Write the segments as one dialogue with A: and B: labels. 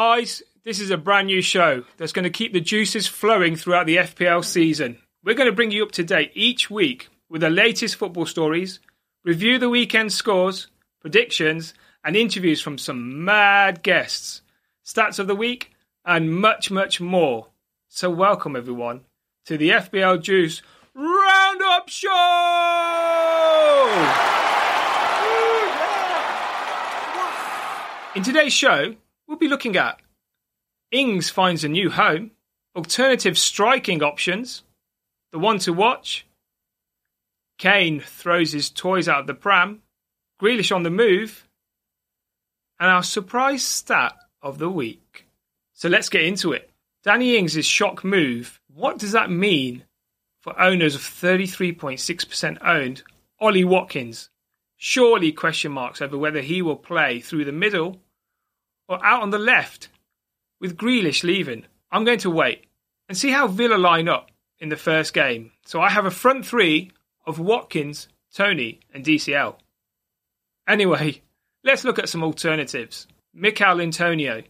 A: guys, this is a brand new show that's going to keep the juices flowing throughout the FPL season. We're going to bring you up to date each week with the latest football stories, review the weekend scores, predictions, and interviews from some mad guests, stats of the week, and much, much more. So, welcome everyone to the FPL Juice Roundup Show! In today's show, be looking at Ings finds a new home, alternative striking options, the one to watch, Kane throws his toys out of the pram, Grealish on the move, and our surprise stat of the week. So let's get into it. Danny Ings' shock move. What does that mean for owners of 33.6% owned Ollie Watkins? Surely question marks over whether he will play through the middle or out on the left with Grealish leaving. I'm going to wait and see how Villa line up in the first game. So I have a front three of Watkins, Toney, and DCL. Anyway, let's look at some alternatives. Michail Antonio,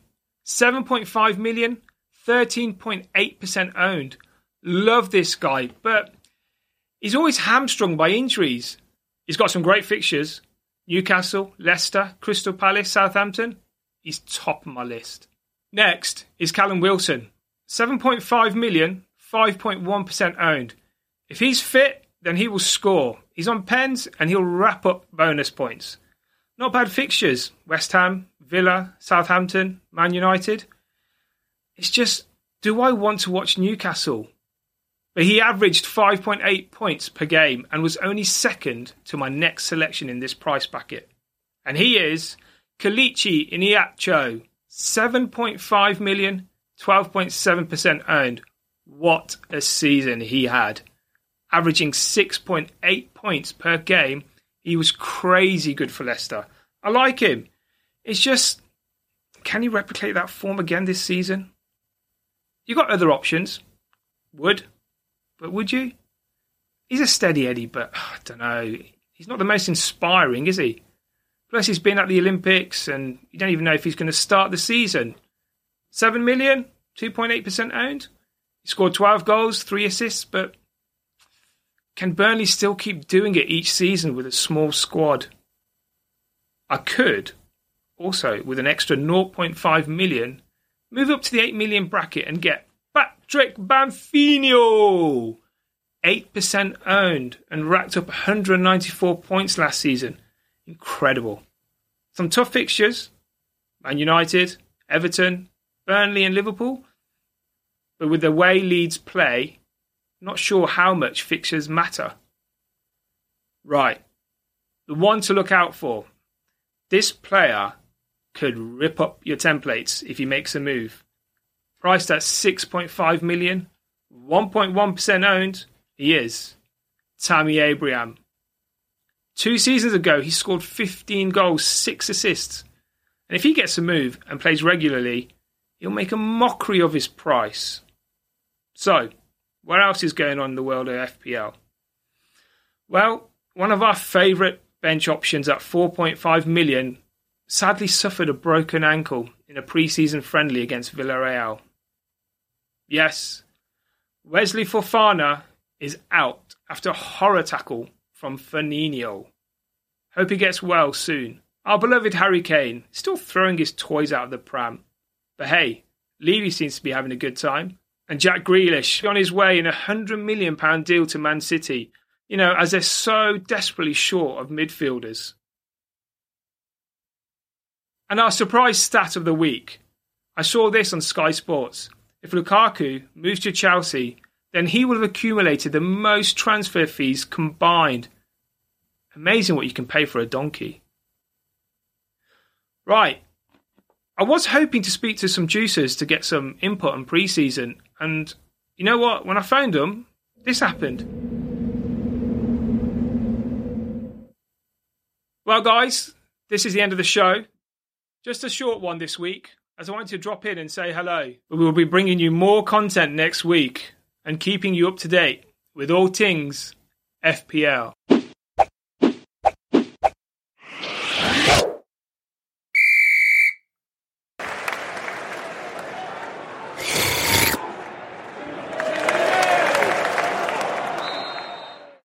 A: 7.5 million, 13.8% owned. Love this guy, but he's always hamstrung by injuries. He's got some great fixtures Newcastle, Leicester, Crystal Palace, Southampton. He's top of my list. Next is Callum Wilson, 7.5 million, 5.1% owned. If he's fit, then he will score. He's on pens and he'll wrap up bonus points. Not bad fixtures West Ham, Villa, Southampton, Man United. It's just, do I want to watch Newcastle? But he averaged 5.8 points per game and was only second to my next selection in this price bracket. And he is Kelechi Iheanacho, 7.5 million, 12.7% owned. What a season he had. Averaging 6.8 points per game. He was crazy good for Leicester. I like him. It's just, can he replicate that form again this season? You got other options. Wood. But would you? He's a steady Eddie, but I don't know. He's not the most inspiring, is he? Plus, he's been at the Olympics, and you don't even know if he's going to start the season. 7 million, 2.8% owned. He scored 12 goals, 3 assists, but can Burnley still keep doing it each season with a small squad? I could, also with an extra 0.5 million, move up to the 8 million bracket and get Patrick Bamfino! 8% owned and racked up 194 points last season. Incredible. Some tough fixtures Man United, Everton, Burnley, and Liverpool. But with the way Leeds play, not sure how much fixtures matter. Right. The one to look out for. This player could rip up your templates if he makes a move. Priced at 6.5 million, 1.1% owned, he is Tammy Abraham. Two seasons ago, he scored 15 goals, 6 assists. And if he gets a move and plays regularly, he'll make a mockery of his price. So, what else is going on in the world of FPL? Well, one of our favourite bench options at 4.5 million sadly suffered a broken ankle in a pre-season friendly against Villarreal. Yes, Wesley Fofana is out after a horror tackle from Fernandinho. Hope he gets well soon. Our beloved Harry Kane still throwing his toys out of the pram. But hey, Levy seems to be having a good time. And Jack Grealish on his way in a hundred million pound deal to Man City. You know, as they're so desperately short of midfielders. And our surprise stat of the week. I saw this on Sky Sports. If Lukaku moves to Chelsea, then he will have accumulated the most transfer fees combined. Amazing what you can pay for a donkey. Right. I was hoping to speak to some juicers to get some input on pre-season, and you know what? When I found them, this happened. Well, guys, this is the end of the show. Just a short one this week, as I wanted to drop in and say hello. But we will be bringing you more content next week and keeping you up to date with all things FPL.